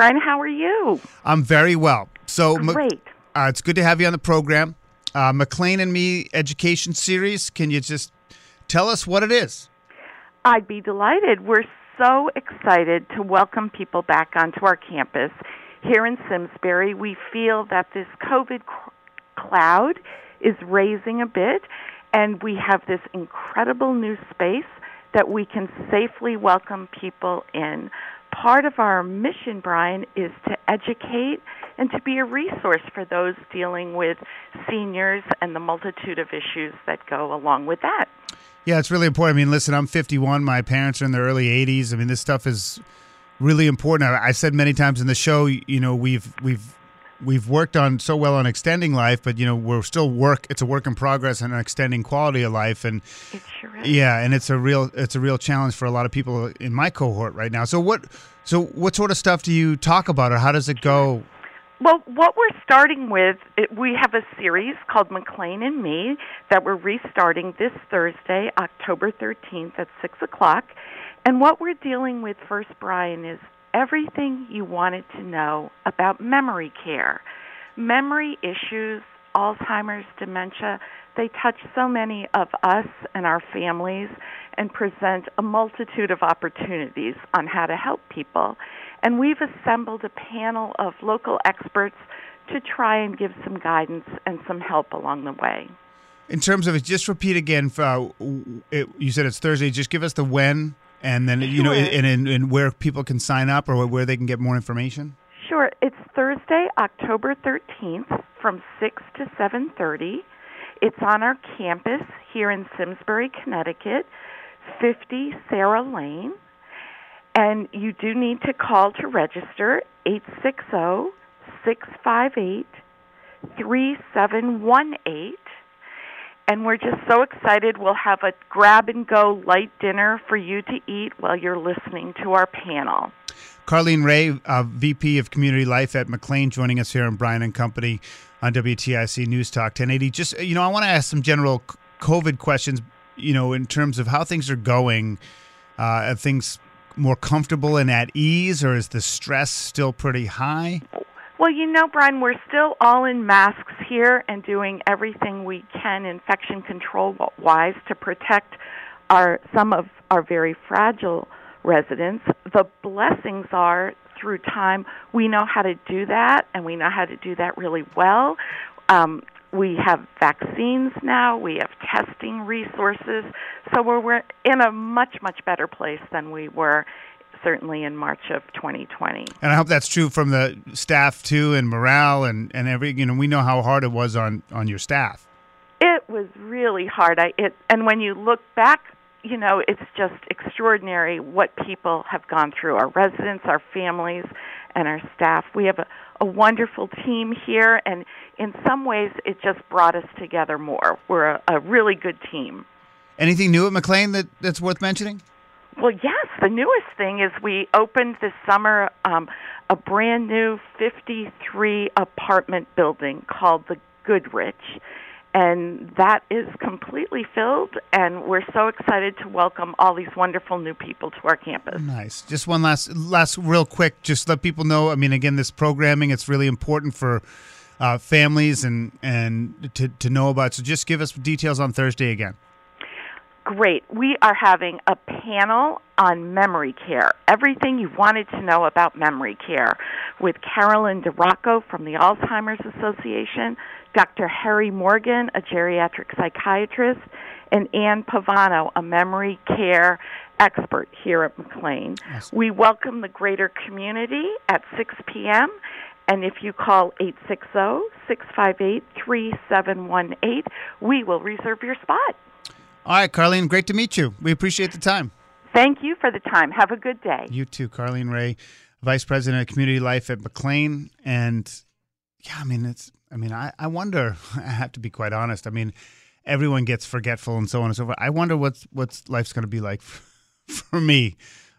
Brian. How are you? I'm very well. So Great. uh, it's good to have you on the program. Uh, McLean and Me Education Series. Can you just tell us what it is? I'd be delighted. We're so excited to welcome people back onto our campus here in Simsbury. We feel that this COVID cloud is raising a bit, and we have this incredible new space that we can safely welcome people in. Part of our mission, Brian, is to educate and to be a resource for those dealing with seniors and the multitude of issues that go along with that. Yeah, it's really important. I mean, listen, I'm 51. My parents are in their early 80s. I mean, this stuff is really important. I, I said many times in the show, you know, we've we've we've worked on so well on extending life, but you know, we're still work. It's a work in progress and extending quality of life. And It sure is. yeah, and it's a real it's a real challenge for a lot of people in my cohort right now. So what so what sort of stuff do you talk about, or how does it go? Well, what we're starting with, it, we have a series called McLean and Me that we're restarting this Thursday, October 13th at 6 o'clock. And what we're dealing with first, Brian, is everything you wanted to know about memory care. Memory issues, Alzheimer's, dementia, they touch so many of us and our families and present a multitude of opportunities on how to help people. And we've assembled a panel of local experts to try and give some guidance and some help along the way. In terms of it, just repeat again. Uh, it, you said it's Thursday. Just give us the when, and then you know, and, and, and where people can sign up or where they can get more information. Sure, it's Thursday, October 13th from 6 to 7:30. It's on our campus here in Simsbury, Connecticut, 50 Sarah Lane. And you do need to call to register 860-658-3718. And we're just so excited. We'll have a grab and go light dinner for you to eat while you're listening to our panel. Carlene Ray, uh, VP of Community Life at McLean, joining us here on Brian and Company on WTIC News Talk 1080. Just you know, I want to ask some general COVID questions. You know, in terms of how things are going, uh, are things more comfortable and at ease, or is the stress still pretty high? Well, you know, Brian, we're still all in masks here and doing everything we can infection control wise to protect our some of our very fragile residents. The blessings are through time we know how to do that and we know how to do that really well. Um, we have vaccines now, we have testing resources, so we're, we're in a much, much better place than we were certainly in March of 2020. And I hope that's true from the staff too, and morale, and and every. You know, we know how hard it was on on your staff. It was really hard. I it and when you look back, you know, it's just extraordinary what people have gone through. Our residents, our families, and our staff. We have a, a wonderful team here, and in some ways, it just brought us together more. We're a, a really good team. Anything new at McLean that that's worth mentioning? Well, yes. The newest thing is we opened this summer um, a brand new 53 apartment building called the Goodrich. And that is completely filled, and we're so excited to welcome all these wonderful new people to our campus. Nice. Just one last, last, real quick. Just let people know. I mean, again, this programming it's really important for uh, families and and to to know about. So just give us details on Thursday again. Great. We are having a panel on memory care. Everything you wanted to know about memory care with Carolyn DeRocco from the Alzheimer's Association, Dr. Harry Morgan, a geriatric psychiatrist, and Ann Pavano, a memory care expert here at McLean. We welcome the greater community at 6 p.m. And if you call 860-658-3718, we will reserve your spot. All right, Carlene, great to meet you. We appreciate the time. Thank you for the time. Have a good day. You too, Carlene Ray, vice president of community life at McLean. And yeah, I mean, it's, I mean, I, I wonder, I have to be quite honest. I mean, everyone gets forgetful and so on and so forth. I wonder what's, what's life's going to be like for me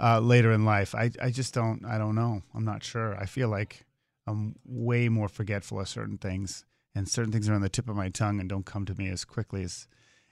uh, later in life. I, I just don't, I don't know. I'm not sure. I feel like I'm way more forgetful of certain things and certain things are on the tip of my tongue and don't come to me as quickly as,